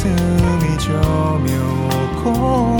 가슴이 저며오고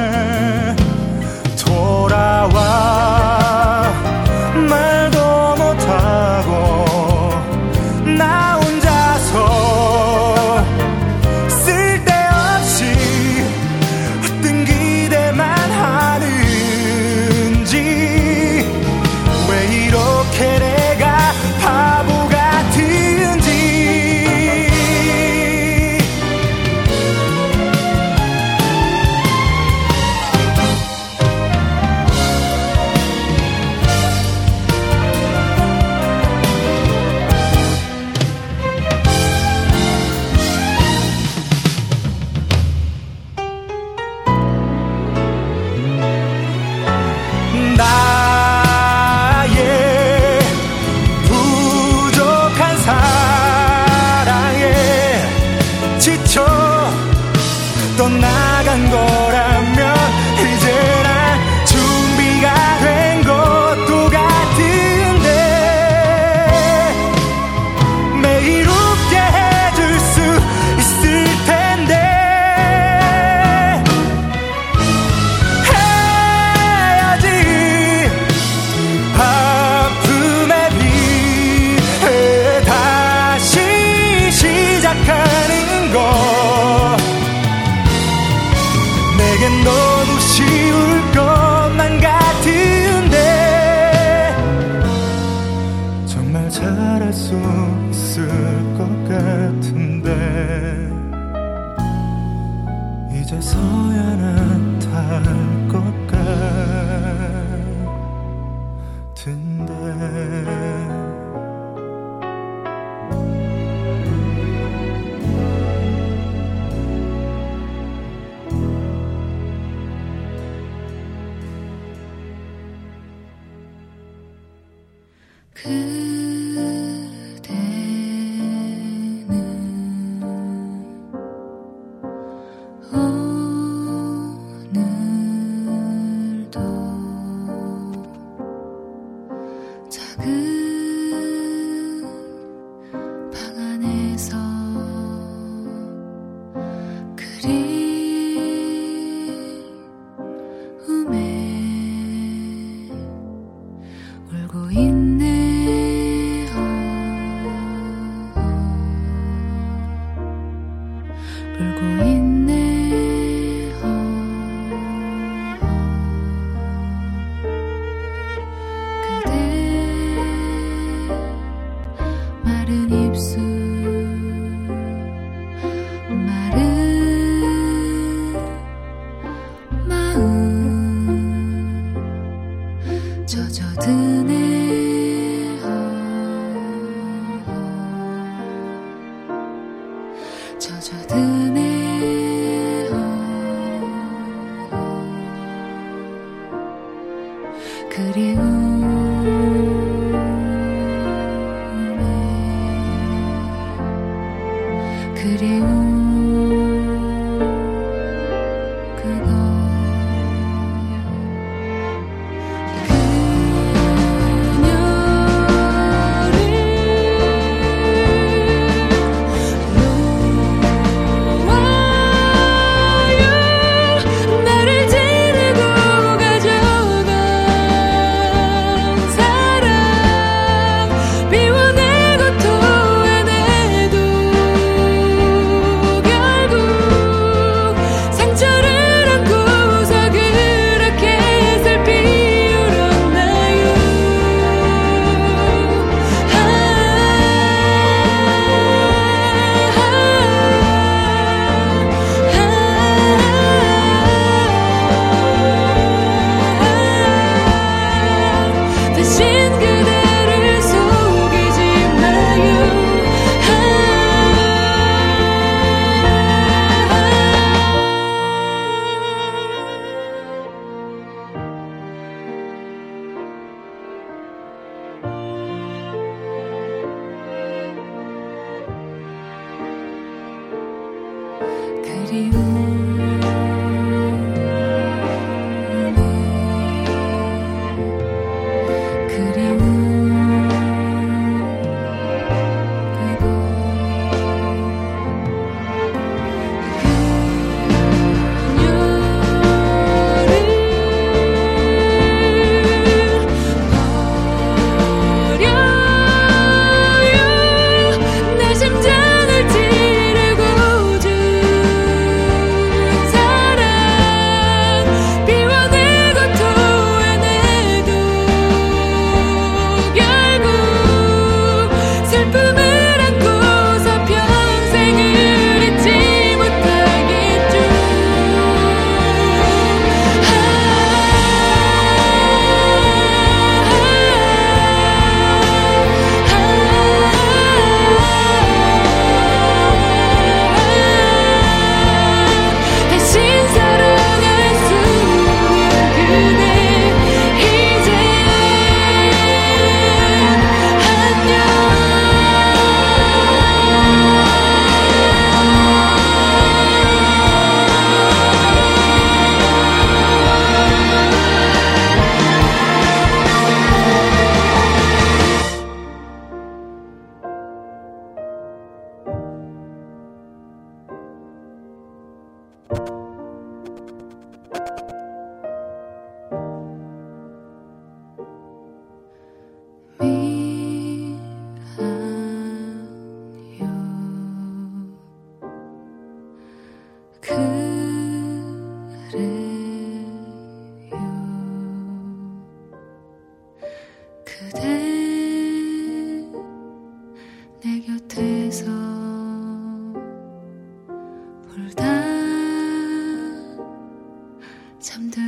power. Could 참 들.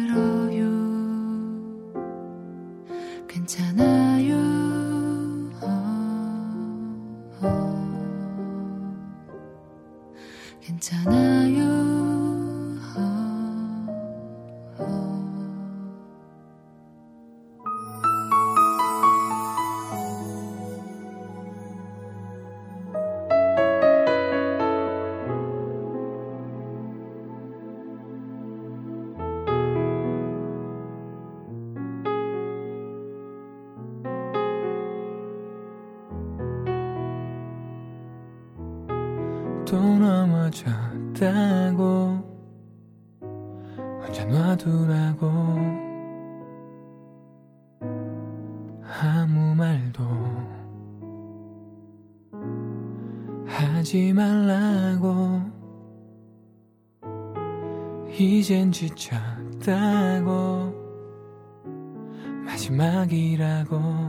지쳤다고 마지막이라고.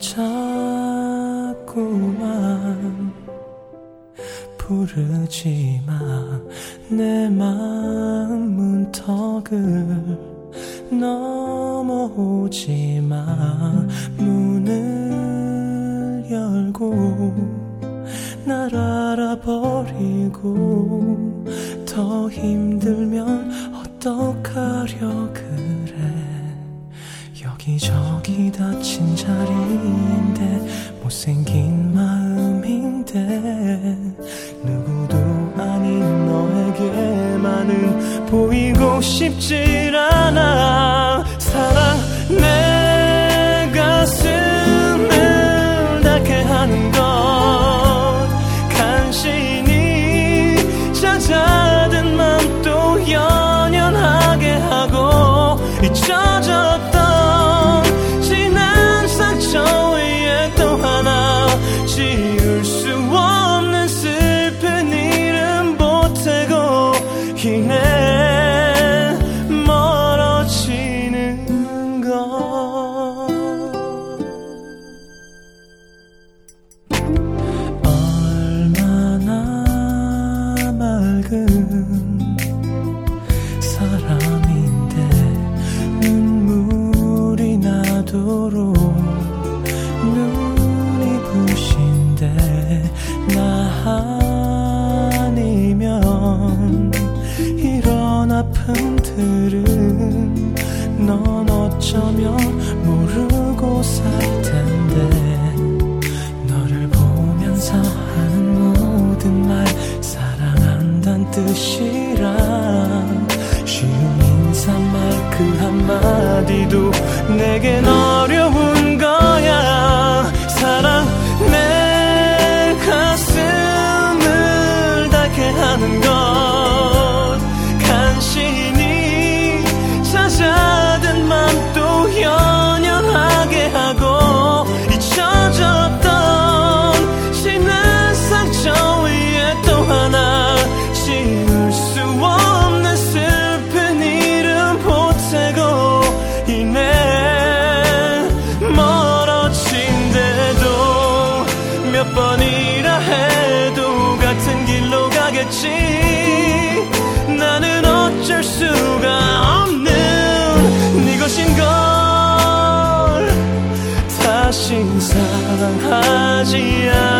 자꾸만 부르지만 내 마음 문턱을 넘어오지 서로 눈이 부신데 나 아니면 이런 아픔들은 넌 어쩌면 모르고 살 텐데. 너를 보면서 하는 모든 말 사랑한단 뜻이라. 쉬운 인사말 그 한마디도 내게 너 magia.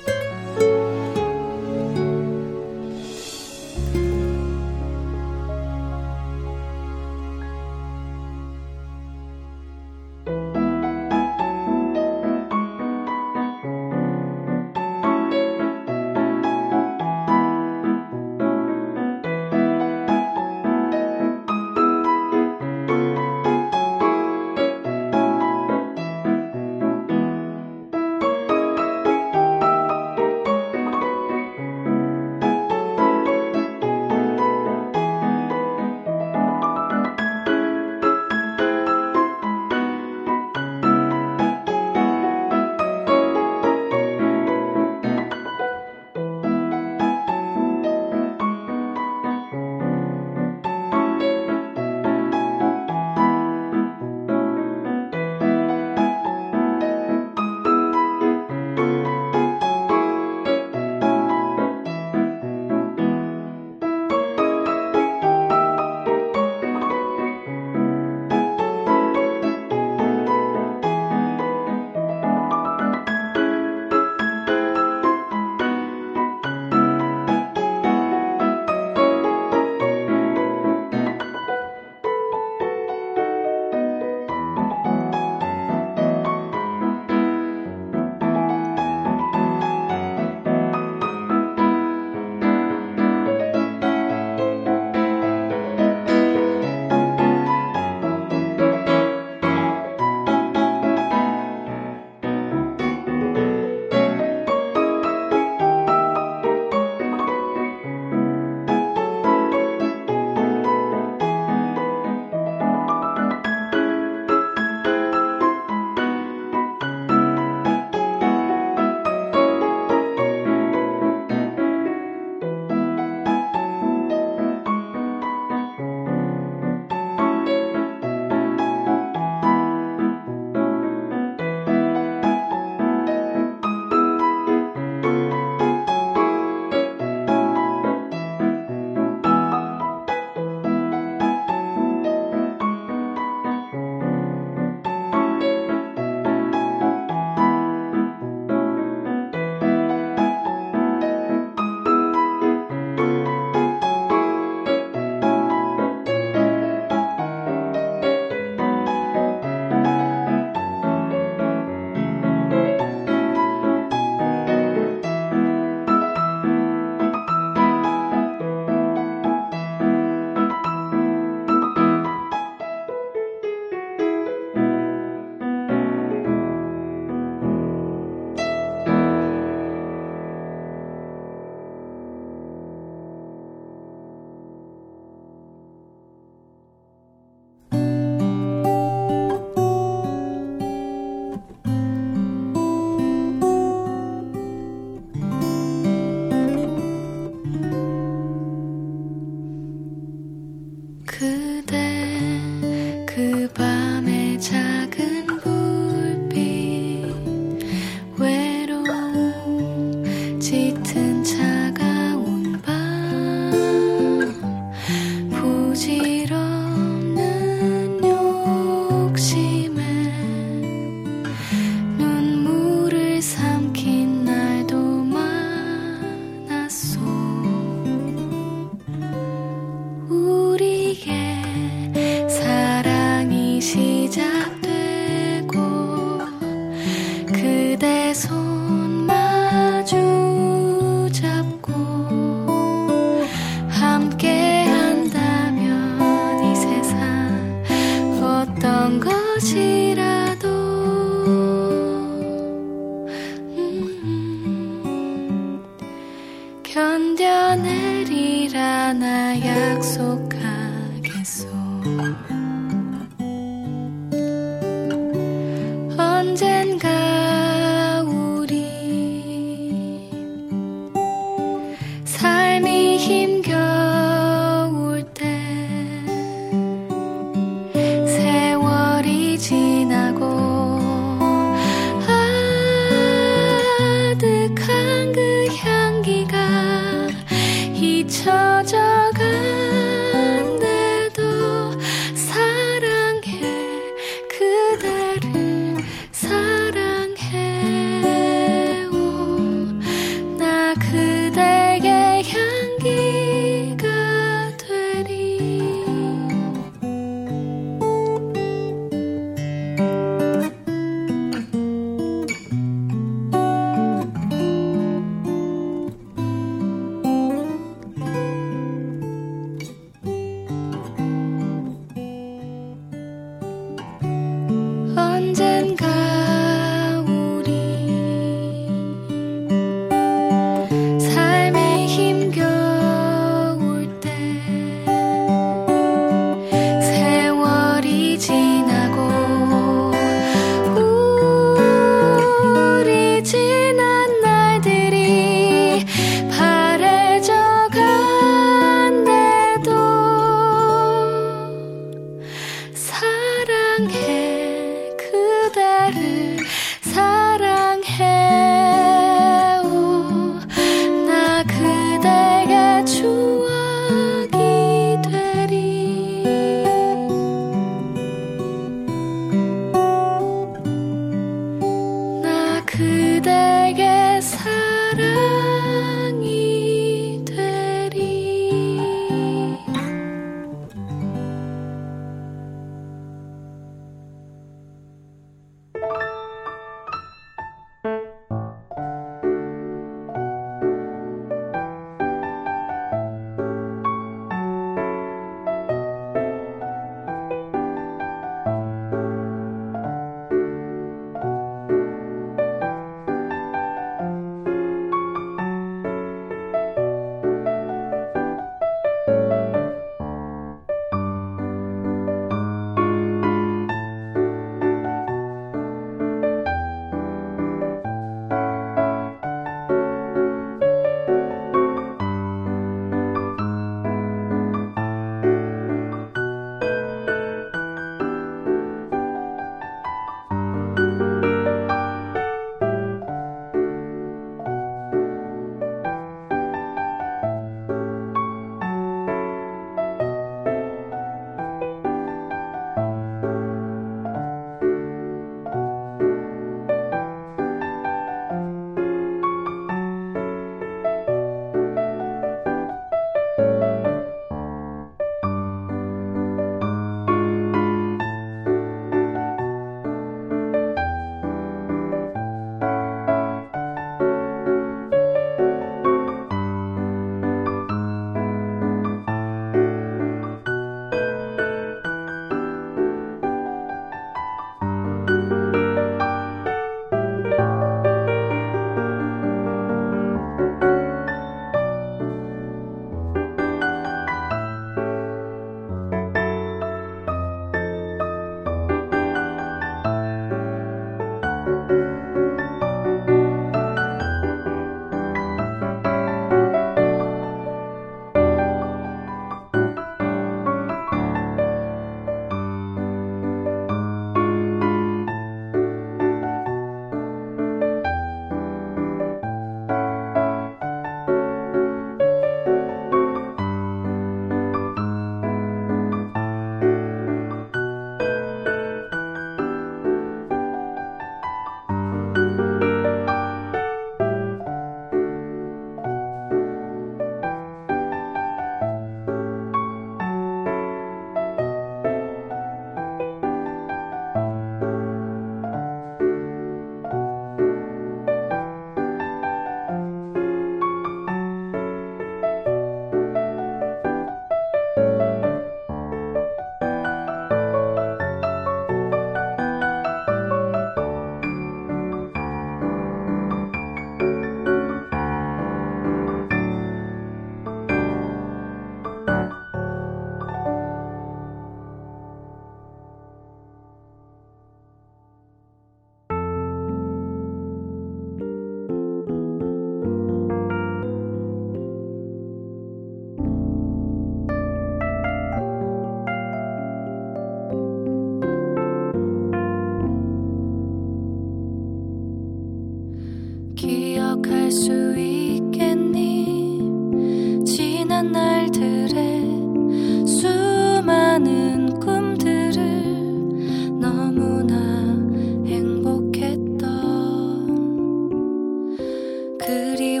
웃음이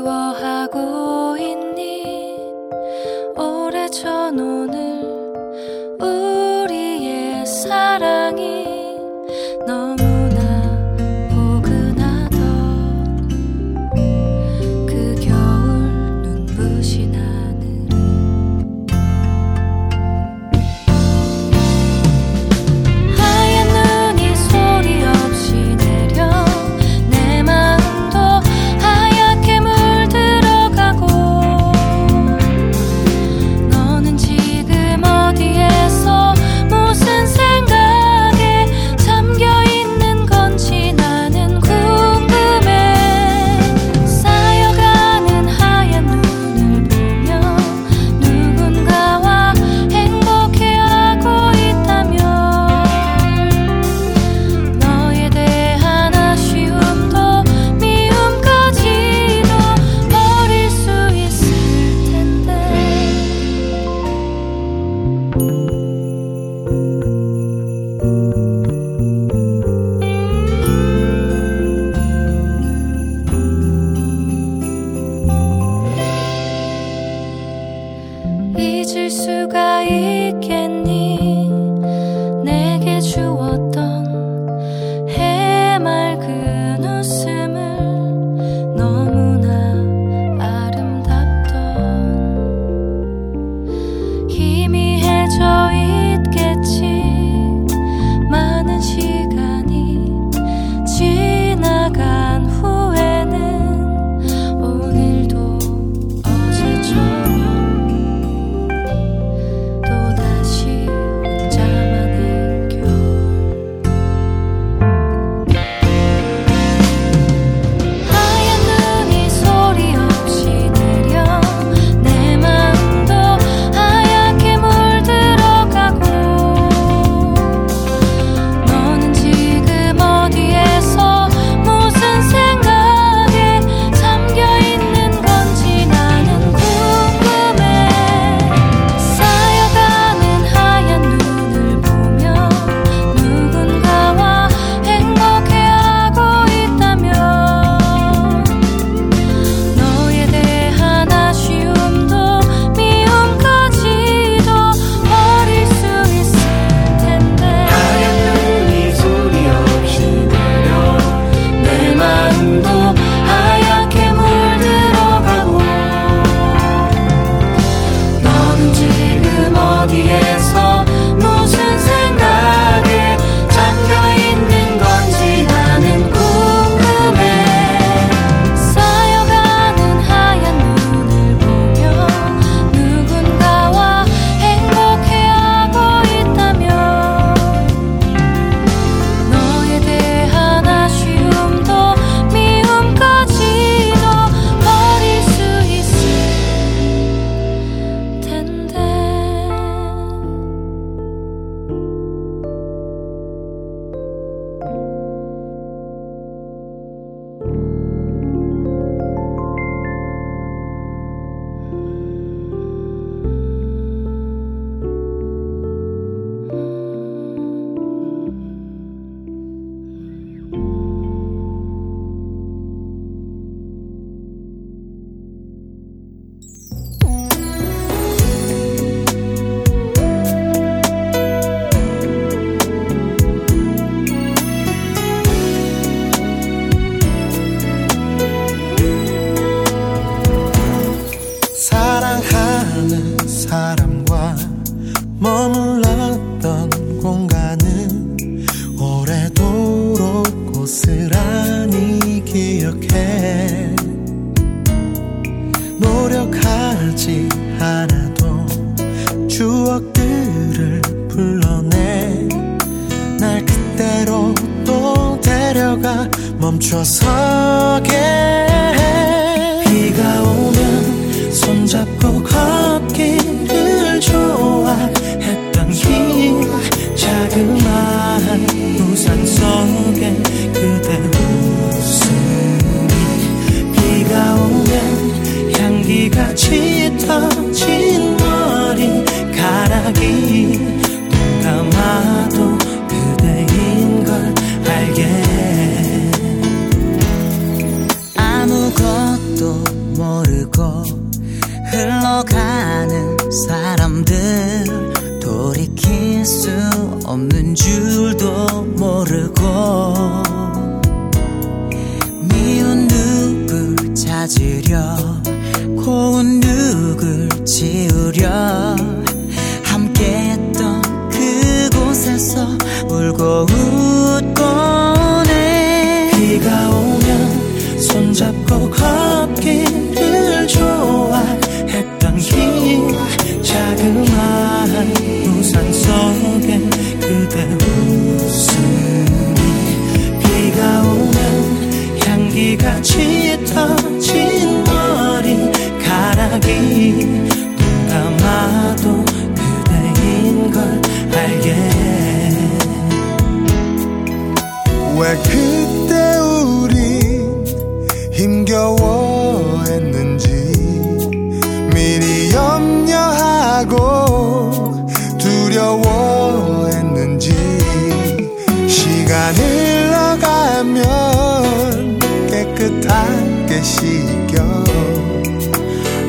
시겨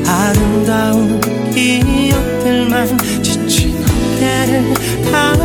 아름다운 기억들만 지친 어깨를 다